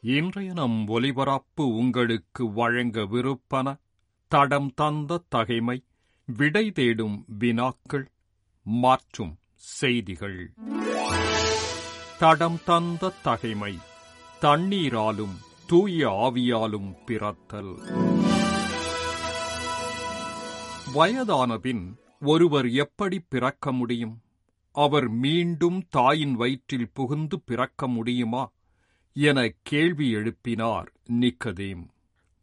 இன்றைய நம் ஒலிபரப்பு உங்களுக்கு வழங்க விருப்பன தடம் தந்த தகைமை விடை தேடும் வினாக்கள் மற்றும் செய்திகள். தடம் தந்த தகைமை தண்ணீராலும் தூய ஆவியாலும் பிறத்தல். வயதானபின் ஒருவர் எப்படி பிறக்க முடியும்? அவர் மீண்டும் தாயின் வயிற்றில் புகுந்து பிறக்க முடியுமா? என கேள்வி எழுப்பினார் நிக்கதேம்.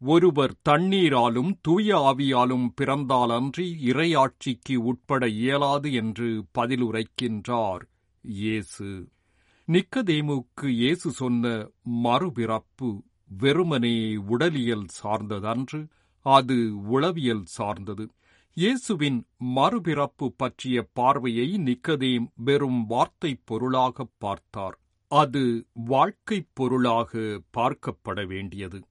ஒருவர் தண்ணீராலும் தூய ஆவியாலும் பிறந்தாலன்றி இறையாட்சிக்கு உட்பட இயலாது என்று பதிலுரைக்கின்றார் இயேசு. நிக்கதேமுக்கு இயேசு சொன்ன மறுபிறப்பு வெறுமனே உடலியல் சார்ந்ததன்று அது உளவியல் சார்ந்தது. இயேசுவின் மறுபிறப்பு பற்றிய பார்வையை நிக்கதேம் வெறும் வார்த்தைப் பொருளாகப் பார்த்தார். அது வாழ்க்கைப் பொருளாக பார்க்கப்பட வேண்டியது.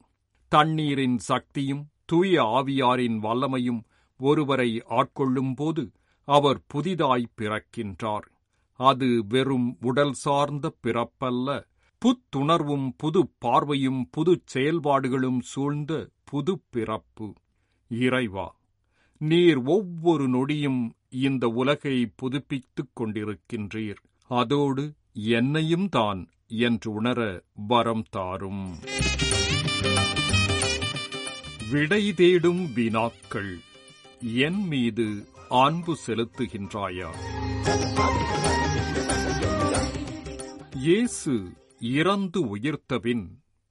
தண்ணீரின் சக்தியும் தூய ஆவியாரின் வல்லமையும் ஒருவரை ஆட்கொள்ளும்போது அவர் புதிதாய் பிறக்கின்றார். அது வெறும் உடல் சார்ந்த பிறப்பல்ல புத்துணர்வும் புது பார்வையும் புது செயல்பாடுகளும் சூழ்ந்த புது பிறப்பு. இறைவா நீர் ஒவ்வொரு நொடியும் இந்த உலகை புதுப்பித்துக் கொண்டிருக்கின்றீர். அதோடு என்னையும் தான் என்று உணர வரம் தாரும். விடை தேடும் வினாக்கள் என் மீது அன்பு செலுத்துகின்றாயா? இயேசு இறந்து உயிர்த்தபின்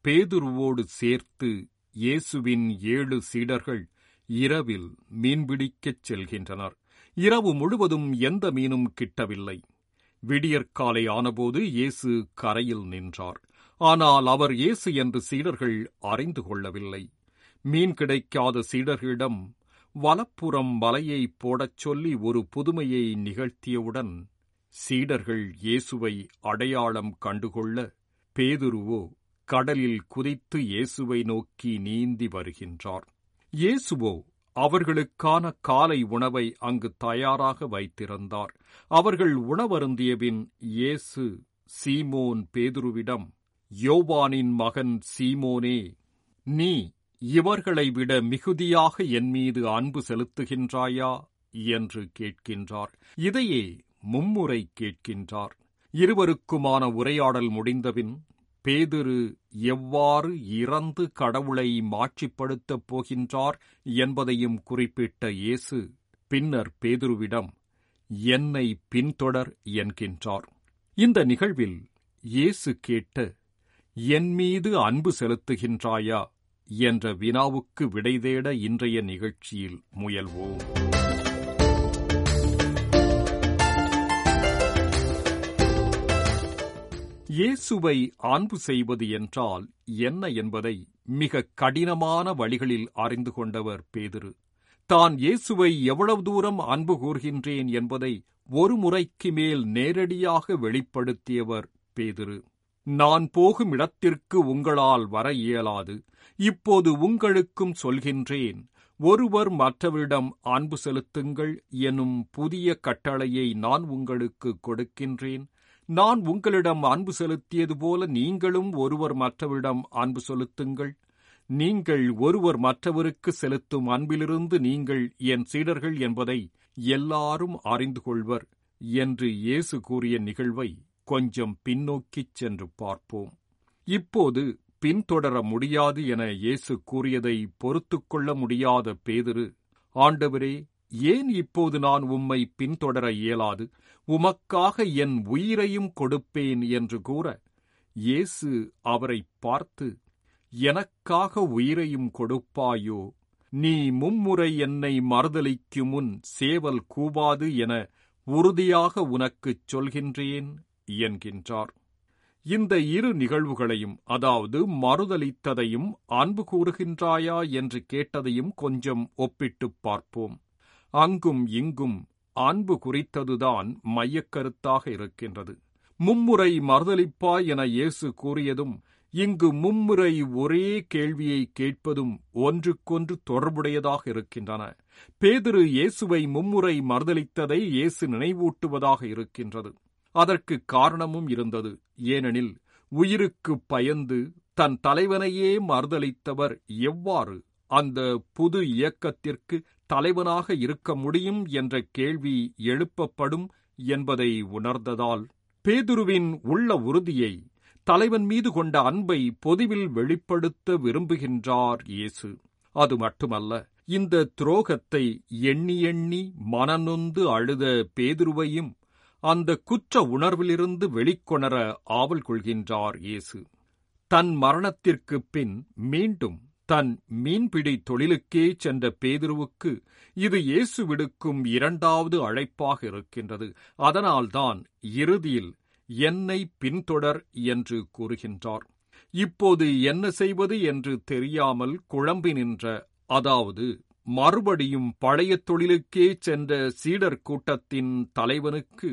பேதுருவோடு சேர்த்து இயேசுவின் ஏழு சீடர்கள் இரவில் மீன்பிடிக்கச் செல்கின்றனர். இரவு முழுவதும் எந்த மீனும் கிட்டவில்லை. விடியற்காலை ஆனபோது இயேசு கரையில் நின்றார். ஆனால் அவர் இயேசு என்று சீடர்கள் அறிந்து கொள்ளவில்லை. மீன் கிடைக்காத சீடர்களிடம் வலப்புறம் வலையை போடச் சொல்லி ஒரு புதுமையை நிகழ்த்தியவுடன் சீடர்கள் இயேசுவை அடையாளம் கண்டுகொள்ள பேதுருவோ கடலில் குதித்து இயேசுவை நோக்கி நீந்தி வருகின்றார். இயேசுவோ அவர்களுக்கான காலை உணவை அங்கு தயாராக வைத்திருந்தார். அவர்கள் உணவருந்தியபின் இயேசு சீமோன் பேதுருவிடம் யோவானின் மகன் சீமோனே நீ இவர்களை விட மிகுதியாக என் மீது அன்பு செலுத்துகின்றாயா? என்று கேட்கின்றார். இதையே மும்முறை கேட்கின்றார். இருவருக்குமான உரையாடல் முடிந்தபின் பேதுரு எவ்வாறு இறந்து கடவுளை மாட்சிப்படுத்தப் போகின்றார் என்பதையும் குறிப்பிட்ட இயேசு பின்னர் பேதுருவிடம் என்னை பின்தொடர் என்கின்றார். இந்த நிகழ்வில் இயேசு கேட்ட என் மீது அன்பு செலுத்துகின்றாயா? என்ற வினாவுக்கு விடைதேட இன்றைய நிகழ்ச்சியில் முயல்வோம். இயேசுவை அன்பு செய்வது என்றால் என்ன என்பதை மிக கடினமான வழிகளில் அறிந்து கொண்டவர் பேதிரு. தான் இயேசுவை எவ்வளவு தூரம் அன்பு கூர்கின்றேன் என்பதை ஒரு முறைக்கு மேல் நேரடியாக வெளிப்படுத்தியவர் பேதிரு. நான் போகும் இடத்திற்கு உங்களால் வர இயலாது. இப்போது உங்களுக்கும் சொல்கின்றேன் ஒருவர் மற்றவரிடம் அன்பு செலுத்துங்கள் எனும் புதிய கட்டளையை நான் உங்களுக்கு கொடுக்கின்றேன். நான் உங்களிடம் அன்பு செலுத்தியது போல நீங்களும் ஒருவர் மற்றவரிடம் அன்பு செலுத்துங்கள். நீங்கள் ஒருவர் மற்றவருக்கு செலுத்தும் அன்பிலிருந்து நீங்கள் என் சீடர்கள் என்பதை எல்லாரும் அறிந்து கொள்வர் என்று இயேசு கூறிய நிகழ்வை கொஞ்சம் பின்னோக்கிச் சென்று பார்ப்போம். இப்போது பின்தொடர முடியாது என இயேசு கூறியதை பொறுத்துக் கொள்ள முடியாத பேதிரு ஆண்டவரே ஏன் இப்போது நான் உம்மை பின்தொடர இயலாது? உமக்காக என் உயிரையும் கொடுப்பேன் என்று கூற இயேசு அவரை பார்த்து எனக்காக உயிரையும் கொடுப்பாயோ? நீ மும்முறை என்னை மறுதளிக்கு முன் சேவல் கூவாது என உறுதியாக உனக்குச் சொல்கின்றேன் என்கின்றார். இந்த இரு நிகழ்வுகளையும் அதாவது மறுதலித்ததையும் அன்பு கூறுகின்றாயா என்று கேட்டதையும் கொஞ்சம் ஒப்பிட்டுப் பார்ப்போம். அங்கும் இங்கும் அன்பு குறித்ததுதான் மையக்கருத்தாக இருக்கின்றது. மும்முறை மறுதளிப்பாய் என இயேசு கூறியதும் இங்கு மும்முறை ஒரே கேள்வியை கேட்பதும் ஒன்றுக்கொன்று தொடர்புடையதாக இருக்கின்றன. பேதிரு இயேசுவை மும்முறை மறுதளித்ததை இயேசு நினைவூட்டுவதாக இருக்கின்றது. அதற்கு காரணமும் இருந்தது. ஏனெனில் உயிருக்கு பயந்து தன் தலைவனையே மறுதளித்தவர் எவ்வாறு? அந்த புது இயக்கத்திற்கு தலைவனாக இருக்க முடியும் என்ற கேள்வி எழுப்பப்படும் என்பதை உணர்ந்ததால் பேதுருவின் உள்ள உறுதியை தலைவன் மீது கொண்ட அன்பை பொதுவில் வெளிப்படுத்த விரும்புகின்றார் இயேசு. அது மட்டுமல்ல இந்த துரோகத்தை எண்ணி எண்ணி மனநொந்து அழுத பேதுருவையும் அந்த குற்ற உணர்விலிருந்து வெளிக்கொணர ஆவல் கொள்கின்றார் இயேசு. தன் மரணத்திற்குப் பின் மீண்டும் தன் மீன்பிடி தொழிலுக்கே சென்ற பேதுருவுக்கு இது இயேசு விடுக்கும் இரண்டாவது அழைப்பாக இருக்கின்றது. அதனால்தான் இறுதியில் என்னை பின்தொடர் என்று கூறுகின்றார். இப்போது என்ன செய்வது என்று தெரியாமல் குழம்பி நின்ற அதாவது மறுபடியும் பழைய தொழிலுக்கே சென்ற சீடர் கூட்டத்தின் தலைவனுக்கு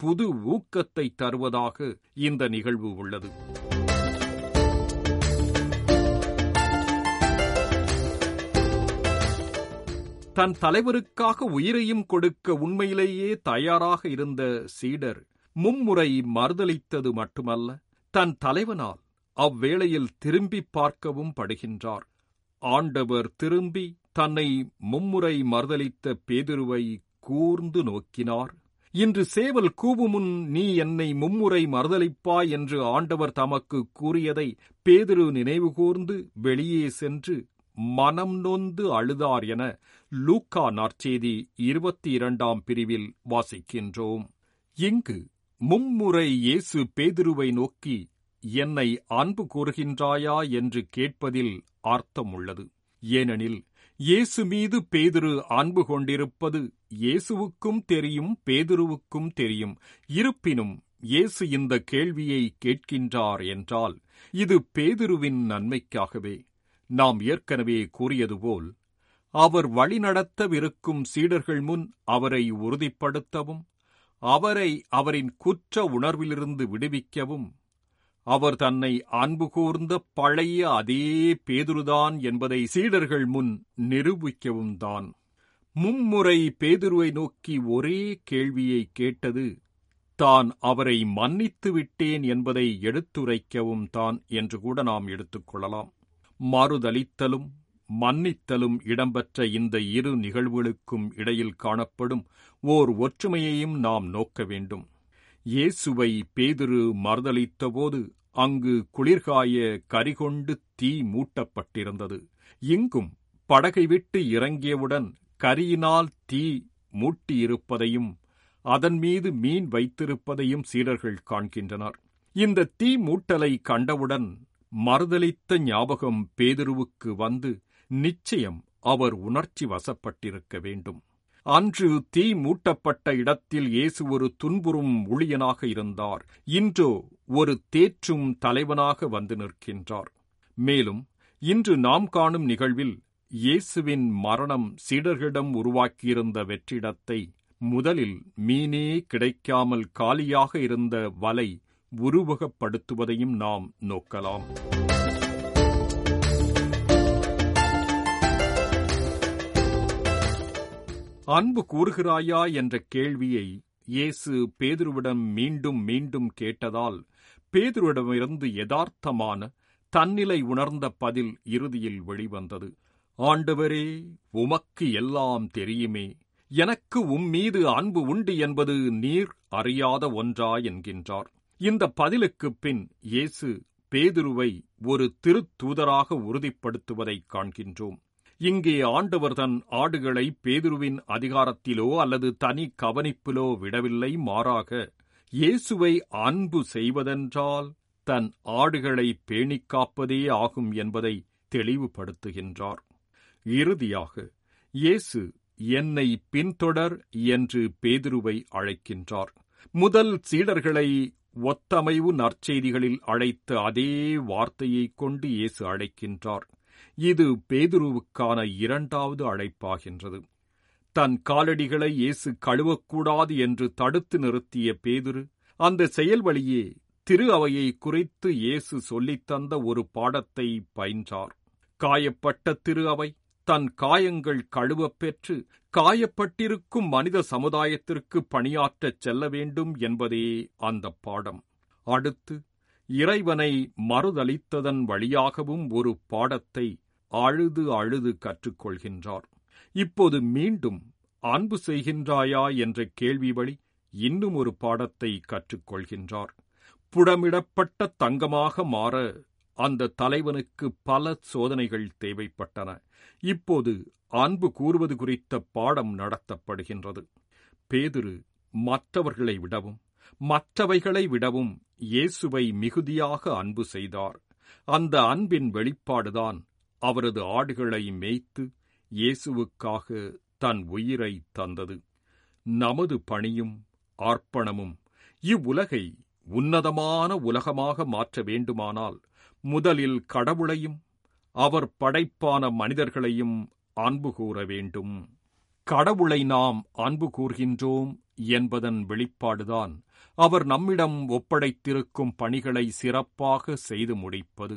புது ஊக்கத்தை தருவதாக இந்த நிகழ்வு உள்ளது. தன் தலைவருக்காக உயிரையும் கொடுக்க உண்மையிலேயே தயாராக இருந்த சீடர் மும்முறை மறுதளித்தது மட்டுமல்ல தன் தலைவனால் அவ்வேளையில் திரும்பி பார்க்கவும் படுகின்றார். ஆண்டவர் திரும்பி தன்னை மும்முறை மறுதளித்த பேதுருவை கூர்ந்து நோக்கினார். இன்று சேவல் கூவுமுன் நீ என்னை மும்முறை மறுதளிப்பாய் என்று ஆண்டவர் தமக்கு கூறியதை பேதுரு நினைவுகூர்ந்து வெளியே சென்று மனம் நொந்து அழுதார் என லூக்கா நாற்செய்தி இருபத்தி இரண்டாம் பிரிவில் வாசிக்கின்றோம். இங்கு மும்முறை இயேசு பேதுருவை நோக்கி என்னை அன்பு கூறுகின்றாயா? என்று கேட்பதில் அர்த்தம் உள்ளது ஏனெனில் இயேசு மீது பேதுரு அன்பு கொண்டிருப்பது இயேசுவுக்கும் தெரியும் பேதுருவுக்கும் தெரியும். இருப்பினும் இயேசு இந்த கேள்வியை கேட்கின்றார் என்றால் இது பேதுருவின் நன்மைக்காகவே. நாம் ஏற்கனவே கூறியது போல் அவர் வழிநடத்தவிருக்கும் சீடர்கள் முன் அவரை உறுதிப்படுத்தவும் அவரை அவரின் குற்ற உணர்விலிருந்து விடுவிக்கவும். அவர் தன்னை அன்பு கூர்ந்த பழைய அதே பேதுருதான் என்பதை சீடர்கள் முன் நிரூபிக்கவும் தான். மும்முறை பேதுருவை நோக்கி ஒரே கேள்வியை கேட்டது தான் அவரை மன்னித்து விட்டேன் என்பதை எடுத்துரைக்கவும் தான் என்று கூட நாம் எடுத்துக்கொள்ளலாம் மறுதலித்தலும் மன்னித்தலும் இடம்பெற்ற இந்த இரு நிகழ்வுகளுக்கும் இடையில் காணப்படும் ஓர் ஒற்றுமையையும் நாம் நோக்க வேண்டும். இயேசுவை பேதுரு மறுதளித்தபோது அங்கு குளிர்காய கரிகொண்டு தீ மூட்டப்பட்டிருந்தது. இங்கும் படகை விட்டு இறங்கியவுடன் கரியினால் தீ மூட்டியிருப்பதையும் அதன் மீது மீன் வைத்திருப்பதையும் சீடர்கள் காண்கின்றனர். இந்த தீ மூட்டலை கண்டவுடன் மறுதளித்த ஞாபகம் பேதுருவுக்கு வந்து நிச்சயம் அவர் உணர்ச்சி வசப்பட்டிருக்க வேண்டும். அன்று தீ மூட்டப்பட்ட இடத்தில் இயேசு ஒரு துன்புறும் ஊழியனாக இருந்தார். இன்றோ ஒரு தேற்றும் தலைவனாக வந்து நிற்கின்றார். மேலும் இன்று நாம் காணும் நிகழ்வில் இயேசுவின் மரணம் சீடர்களிடம் உருவாக்கியிருந்த வெற்றிடத்தை முதலில் மீனே கிடைக்காமல் காலியாக இருந்த வலை உருவகப்படுத்துவதையும் நாம் நோக்கலாம். அன்பு கூறுகிறாயா என்ற கேள்வியை இயேசு பேதுருவிடம் மீண்டும் மீண்டும் கேட்டதால் பேதுருவிடமிருந்து யதார்த்தமான தன்னிலை உணர்ந்த பதில் இறுதியில் வெளிவந்தது. ஆண்டவரே உமக்கு எல்லாம் தெரியுமே. எனக்கு உம்மீது அன்பு உண்டு என்பது நீர் அறியாத ஒன்றா? என்கின்றார். இந்த பதிலுக்குப் பின் இயேசு பேதுருவை ஒரு திருத்தூதராக உறுதிப்படுத்துவதைக் காண்கின்றோம். இங்கே ஆண்டவர் தன் ஆடுகளை பேதுருவின் அதிகாரத்திலோ அல்லது தனி கவனிப்பிலோ விடவில்லை மாறாக இயேசுவை அன்பு செய்வதென்றால் தன் ஆடுகளை பேணிக் காப்பதே ஆகும் என்பதை தெளிவுபடுத்துகின்றார். இறுதியாக இயேசு என்னை பின்தொடர் என்று பேதுருவை அழைக்கின்றார். முதல் சீடர்களை ஒத்தமைவு நற்செய்திகளில் அழைத்த அதே வார்த்தையைக் கொண்டு இயேசு அழைக்கின்றார். இது பேதுருவுக்கான இரண்டாவது அழைப்பாகின்றது. தன் காலடிகளை இயேசு கழுவக்கூடாது என்று தடுத்து நிறுத்திய பேதுரு அந்த செயல் வழியே திரு அவையை குறித்து இயேசு சொல்லித்தந்த ஒரு பாடத்தை பயின்றார். காயப்பட்ட திரு அவை தன் காயங்கள் கழுவப் பெற்று காயப்பட்டிருக்கும் மனித சமுதாயத்திற்கு பணியாற்றச் செல்ல வேண்டும் என்பதே அந்த பாடம். அடுத்து இறைவனை மறுதளித்ததன் வழியாகவும் ஒரு பாடத்தை அழுது அழுது கற்றுக்கொள்கின்றார். இப்போது மீண்டும் அன்பு செய்கின்றாயா என்ற கேள்வி வழி இன்னும் ஒரு பாடத்தை கற்றுக்கொள்கின்றார். புடமிடப்பட்ட தங்கமாக மாற அந்த தலைவனுக்கு பல சோதனைகள் தேவைப்பட்டன. இப்போது அன்பு கூறுவது குறித்த பாடம் நடத்தப்படுகின்றது. பேதுரு மற்றவர்களை விடவும் மற்றவைகளை விடவும் இயேசுவை மிகுதியாக அன்பு செய்தார். அந்த அன்பின் வெளிப்பாடுதான் அவரது ஆடுகளை மேய்த்து இயேசுவுக்காக தன் உயிரை தந்தது. நமது பணியும் அர்ப்பணமும் இவ்வுலகை உன்னதமான உலகமாக மாற்ற வேண்டுமானால் முதலில் கடவுளையும் அவர் படைப்பான மனிதர்களையும் அன்பு கூற வேண்டும். கடவுளை நாம் அன்பு கூர்கின்றோம் என்பதன் வெளிப்பாடுதான் அவர் நம்மிடம் ஒப்படைத்திருக்கும் பணிகளை சிறப்பாக செய்து முடிப்பது.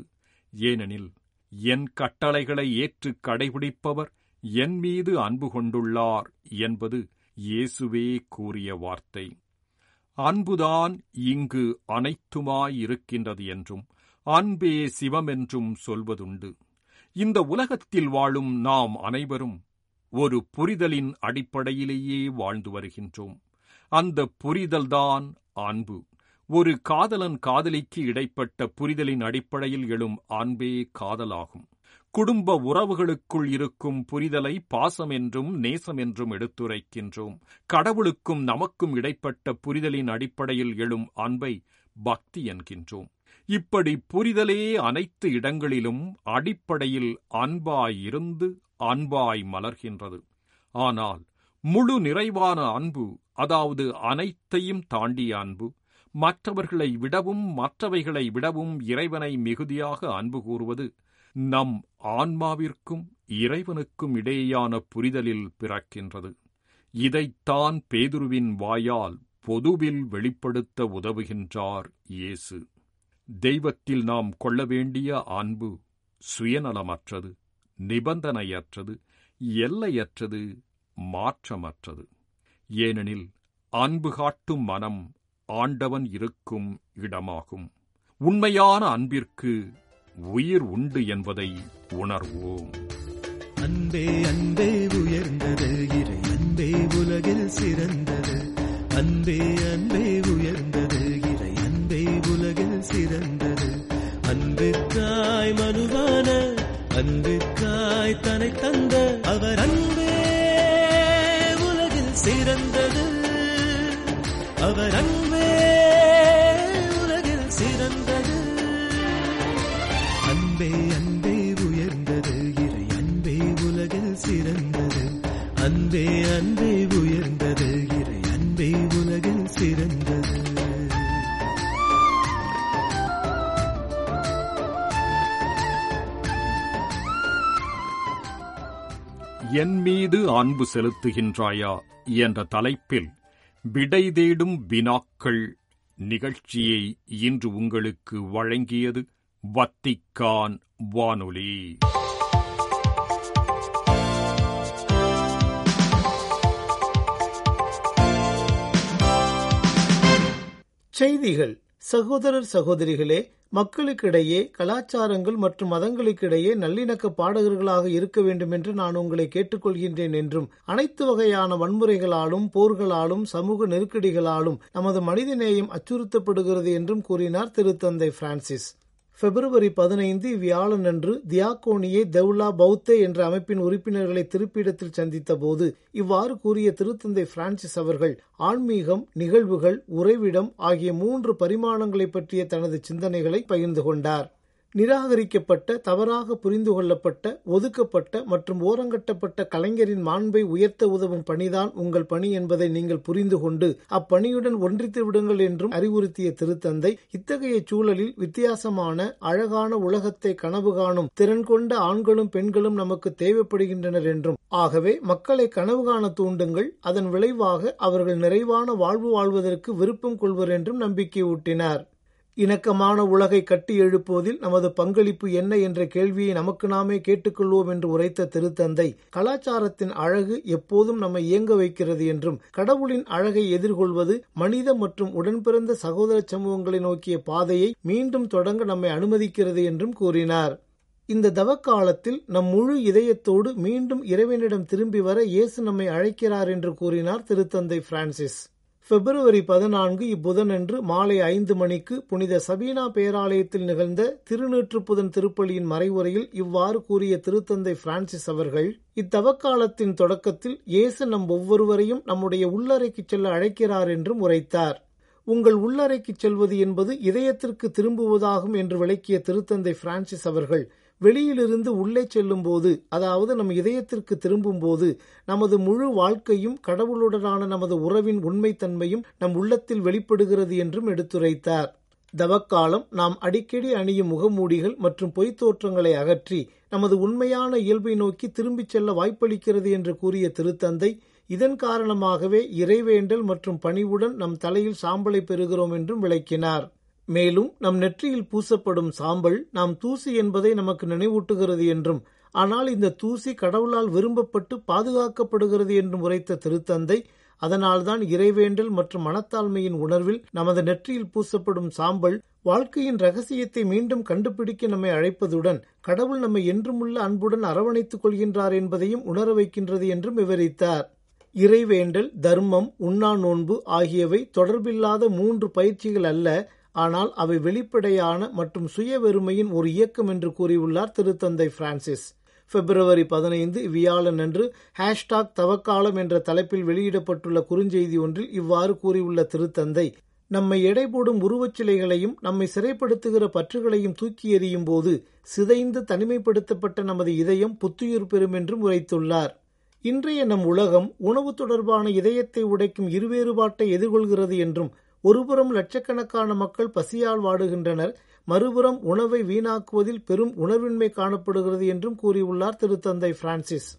ஏனெனில் என் கட்டளைகளை ஏற்று கடைபிடிப்பவர் என் மீது அன்பு கொண்டுள்ளார் என்பது இயேசுவே கூறிய வார்த்தை. அன்புதான் இங்கு அனைத்துமாயிருக்கின்றது என்றும் அன்பே சிவமென்றும் சொல்வதுண்டு. இந்த உலகத்தில் வாழும் நாம் அனைவரும் ஒரு புரிதலின் அடிப்படையிலேயே வாழ்ந்து வருகின்றோம். அந்த புரிதல்தான் அன்பு. ஒரு காதலன் காதலிக்கு இடைப்பட்ட புரிதலின் அடிப்படையில் எழும் அன்பே காதலாகும். குடும்ப உறவுகளுக்குள் இருக்கும் புரிதலை பாசம் என்றும் நேசம் என்றும் எடுத்துரைக்கின்றோம். கடவுளுக்கும் நமக்கும் இடைப்பட்ட புரிதலின் அடிப்படையில் எழும் அன்பை பக்தி என்கின்றோம். இப்படி புரிதலே அனைத்து இடங்களிலும் அடிப்படையில் அன்பாயிருந்து அன்பாய் மலர்கின்றது. ஆனால் முழு நிறைவான அன்பு அதாவது அனைத்தையும் தாண்டிய அன்பு மற்றவர்களை விடவும் மற்றவைகளை விடவும் இறைவனை மிகுதியாக அன்பு கூறுவது நம் ஆன்மாவிற்கும் இறைவனுக்கும் இடையேயான புரிதலில் பிறக்கின்றது. இதைத்தான் பேதுருவின் வாயால் பொதுவில் வெளிப்படுத்த உதவுகின்றார் இயேசு. தெய்வத்தில் நாம் கொள்ள வேண்டிய அன்பு சுயநலமற்றது நிபந்தனையற்றது எல்லையற்றது மாற்றமற்றது. ஏனெனில் அன்பு காட்டும் மனம் ஆண்டவன் இருக்கும் இடமாகும். உண்மையான அன்பிற்கு உயிர் உண்டு என்பதை உணர்வோம். அன்பே அன்பே உயர்ந்தது. இறை அன்பே உலகில் சிறந்தது. அன்பே அன்பே உயர்ந்தது. இறை அன்பே உலகில் சிறந்தது. அன்பிற்காய் மனுவான அன்பிற்காய் தனை தந்த அவர் அன்பே உலகில் சிறந்தது. அவர் அன்பு என் மீது அன்பு செலுத்துகின்றாயா? என்ற தலைப்பில் விடை தேடும் வினாக்கள் நிகழ்ச்சியை இன்று உங்களுக்கு வழங்கியது வத்திக்கான் வானொலி. செய்திகள். சகோதரர் சகோதரிகளே மக்களுக்கிடையே கலாச்சாரங்கள் மற்றும் மதங்களுக்கிடையே நல்லிணக்க பாடகர்களாக இருக்க வேண்டும் என்று நான் உங்களை கேட்டுக்கொள்கின்றேன் என்றும் அனைத்து வகையான வன்முறைகளாலும் போர்களாலும் சமூக நெருக்கடிகளாலும் நமது மனிதநேயம் அச்சுறுத்தப்படுகிறது என்றும் கூறினார் திருத்தந்தை பிரான்சிஸ். பிப்ரவரி பதினைந்து வியாழன் அன்று தியாகோனியே தெவ்லா பௌத்தே என்ற அமைப்பின் உறுப்பினர்களை திருப்பிடத்தில் சந்தித்த போது இவ்வாறு கூறிய திருத்தந்தை பிரான்சிஸ் அவர்கள் ஆன்மீகம் நிகழ்வுகள் உறைவிடம் ஆகிய மூன்று பரிமாணங்களை பற்றிய தனது சிந்தனைகளை பகிர்ந்து கொண்டார். நிராகரிக்கப்பட்ட தவறாக புரிந்து கொள்ளப்பட்ட ஒதுக்கப்பட்ட மற்றும் ஓரங்கட்டப்பட்ட கலைஞரின் மாண்பை உயர்த்த உதவும் பணிதான் உங்கள் பணி என்பதை நீங்கள் புரிந்து கொண்டு அப்பணியுடன் ஒன்றித்து விடுங்கள் என்றும் அறிவுறுத்திய திருத்தந்தை இத்தகைய சூழலில் வித்தியாசமான அழகான உலகத்தை கனவு காணும் திறன் கொண்ட ஆண்களும் பெண்களும் நமக்கு தேவைப்படுகின்றனர் என்றும். ஆகவே மக்களை கனவு காண தூண்டுங்கள் அதன் விளைவாக அவர்கள் நிறைவான வாழ்வு வாழ்வதற்கு விருப்பம் கொள்வர் என்றும் நம்பிக்கை ஊட்டினார் இணக்கமான உலகை கட்டி எழுப்புவதில் நமது பங்களிப்பு என்ன என்ற கேள்வியை நமக்கு நாமே கேட்டுக்கொள்வோம் என்று உரைத்த திருத்தந்தை கலாச்சாரத்தின் அழகு எப்போதும் நம்மை இயங்க வைக்கிறது என்றும் கடவுளின் அழகை எதிர்கொள்வது மனித மற்றும் உடன்பிறந்த சகோதர சமூகங்களை நோக்கிய பாதையை மீண்டும் தொடங்க நம்மை அனுமதிக்கிறது என்றும் கூறினார். இந்த தவக்காலத்தில் நம் முழு இதயத்தோடு மீண்டும் இறைவனிடம் திரும்பி வர இயேசு நம்மை அழைக்கிறார் என்று கூறினார் திருத்தந்தை பிரான்சிஸ். பிப்ரவரி பதினான்கு இப்புதனன்று மாலை ஐந்து மணிக்கு புனித சபீனா பேராலயத்தில் நிகழ்ந்த திருநூற்றுப்புதன் திருப்பலியின் மறைவுரையில் இவ்வாறு கூறிய திருத்தந்தை பிரான்சிஸ் அவர்கள் இத்தவக்காலத்தின் தொடக்கத்தில் இயேசு நம் ஒவ்வொருவரையும் நம்முடைய உள்ளறைக்கு செல்ல அழைக்கிறார் என்றும் உரைத்தார். உங்கள் உள்ளறைக்கு செல்வது என்பது இதயத்திற்கு திரும்புவதாகும் என்று விளக்கிய திருத்தந்தை பிரான்சிஸ் அவர்கள் வெளியிலிருந்து உள்ளே செல்லும் போது அதாவது நம் இதயத்திற்கு திரும்பும் போது நமது முழு வாழ்க்கையும் கடவுளுடனான நமது உறவின் உண்மைத்தன்மையும் நம் உள்ளத்தில் வெளிப்படுகிறது என்றும் எடுத்துரைத்தார். தவக்காலம் நாம் அடிக்கடி அணியும் முகமூடிகள் மற்றும் பொய்த் தோற்றங்களை அகற்றி நமது உண்மையான இயல்பை நோக்கி திரும்பிச் செல்ல வாய்ப்பளிக்கிறது என்று கூறிய திருத்தந்தை இதன் காரணமாகவே இறைவேண்டல் மற்றும் பணிவுடன் நம் தலையில் சாம்பலை பெறுகிறோம் என்றும் விளக்கினார். மேலும் நம் நெற்றியில் பூசப்படும் சாம்பல் நாம் தூசி என்பதை நமக்கு நினைவூட்டுகிறது என்றும் ஆனால் இந்த தூசி கடவுளால் விரும்பப்பட்டு பாதுகாக்கப்படுகிறது என்றும் உரைத்த திருத்தந்தை அதனால்தான் இறைவேண்டல் மற்றும் மனத்தாழ்மையின் உணர்வில் நமது நெற்றியில் பூசப்படும் சாம்பல் வாழ்க்கையின் ரகசியத்தை மீண்டும் கண்டுபிடிக்க நம்மை அழைப்பதுடன் கடவுள் நம்மை என்றுமுள்ள அன்புடன் அரவணைத்துக் கொள்கின்றார் என்பதையும் உணர வைக்கின்றது என்றும் விவரித்தார். இறைவேண்டல் தர்மம் உண்ணா நோன்பு ஆகியவை தொடர்பில்லாத மூன்று பயிற்சிகள் அல்ல ஆனால் அவை வெளிப்படையான மற்றும் சுய வெறுமையின் ஒரு இயக்கம் என்று கூறியுள்ளார் திருத்தந்தை பிரான்சிஸ். பிப்ரவரி பதினைந்து வியாழன் அன்று ஹேஷ்டாக் தவக்காலம் என்ற தலைப்பில் வெளியிடப்பட்டுள்ள குறுஞ்செய்தி ஒன்றில் இவ்வாறு கூறியுள்ள திருத்தந்தை நம்மை எடைபோடும் உருவச்சிலைகளையும் நம்மை சிறைப்படுத்துகிற பற்றுகளையும் தூக்கி எறியும் போது சிதைந்து தனிமைப்படுத்தப்பட்ட நமது இதயம் புத்துயிர் பெறும் என்றும் உரைத்துள்ளார். இன்றைய நம் உலகம் உணவு தொடர்பான இதயத்தை உடைக்கும் இருவேறுபாட்டை எதிர்கொள்கிறது என்றும் ஒருபுறம் லட்சக்கணக்கான மக்கள் பசியால் வாடுகின்றனர் மறுபுறம் உணவை வீணாக்குவதில் பெரும் உணர்வின்மை காணப்படுகிறது என்றும் கூறியுள்ளார் திருத்தந்தை பிரான்சிஸ்.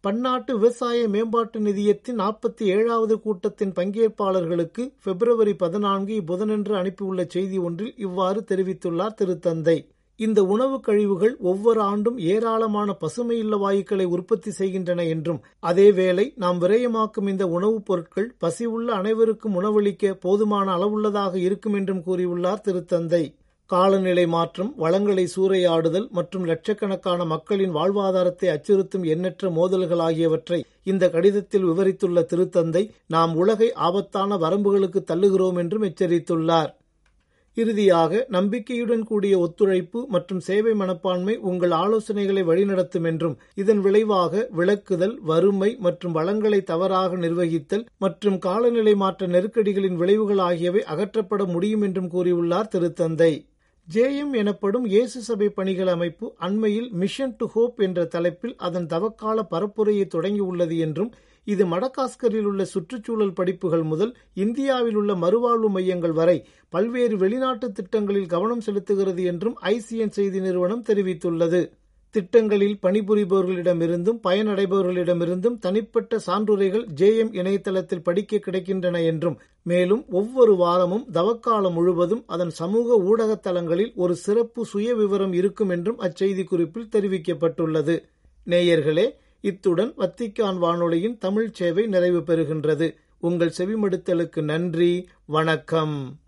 பன்னாட்டு விவசாய மேம்பாட்டு நிதியத்தின் நாற்பத்தி ஏழாவது கூட்டத்தின் பங்கேற்பாளர்களுக்கு பிப்ரவரி பதினான்கு புதனன்று அனுப்பியுள்ள செய்தி ஒன்றில் இவ்வாறு தெரிவித்துள்ளார் திருத்தந்தை இந்த உணவுக் கழிவுகள் ஒவ்வொரு ஆண்டும் ஏராளமான பசுமையுள்ள வாயுக்களை உற்பத்தி செய்கின்றன என்றும் அதேவேளை நாம் விரயமாக்கும் இந்த உணவுப் பொருட்கள் பசியுள்ள அனைவருக்கும் உணவளிக்க போதுமான அளவுள்ளதாக இருக்கும் என்றும் கூறியுள்ளார் திருத்தந்தை. காலநிலை மாற்றம் வளங்களை சூறையாடுதல் மற்றும் லட்சக்கணக்கான மக்களின் வாழ்வாதாரத்தை அச்சுறுத்தும் எண்ணற்ற மோதல்கள் ஆகியவற்றை இந்த கடிதத்தில் விவரித்துள்ள திருத்தந்தை நாம் உலகை ஆபத்தான வரம்புகளுக்கு தள்ளுகிறோம் என்றும் எச்சரித்துள்ளார். இறுதியாக நம்பிக்கையுடன் கூடிய ஒத்துழைப்பு மற்றும் சேவை மனப்பான்மை உங்கள் ஆலோசனைகளை வழிநடத்தும் என்றும் இதன் விளைவாக விளக்குதல் வறுமை மற்றும் வளங்களை தவறாக நிர்வகித்தல் மற்றும் காலநிலை மாற்ற நெருக்கடிகளின் விளைவுகள் ஆகியவை அகற்றப்பட முடியும் என்றும் கூறியுள்ளார் திருத்தந்தை. ஜேஎம் எனப்படும் இயேசு சபை பணிகள் அமைப்பு அண்மையில் மிஷன் டு ஹோப் என்ற தலைப்பில் அதன் தவக்கால பரப்புரையை தொடங்கியுள்ளது என்றும் இது மடகாஸ்கரில் உள்ள சுற்றுச்சூழல் படிப்புகள் முதல் இந்தியாவில் உள்ள மறுவாழ்வு மையங்கள் வரை பல்வேறு வெளிநாட்டு திட்டங்களில் கவனம் செலுத்துகிறது என்றும் ஐசிஎன் செய்தி நிறுவனம் தெரிவித்துள்ளது. திட்டங்களில் பணிபுரிபவர்களிடமிருந்தும் பயனடைபவர்களிடமிருந்தும் தனிப்பட்ட சான்றுரைகள் ஜேஎம் இணையதளத்தில் படிக்க கிடைக்கின்றன என்றும் மேலும் ஒவ்வொரு வாரமும் தவக்காலம் முழுவதும் அதன் சமூக ஊடக தளங்களில் ஒரு சிறப்பு சுய விவரம் இருக்கும் என்றும் அச்செய்தி குறிப்பில் தெரிவிக்கப்பட்டுள்ளது. நேயர்களே இத்துடன் வத்திக்கான் வானொலியின் தமிழ் சேவை நிறைவு பெறுகின்றது. உங்கள் செவிமடுத்தலுக்கு நன்றி வணக்கம்.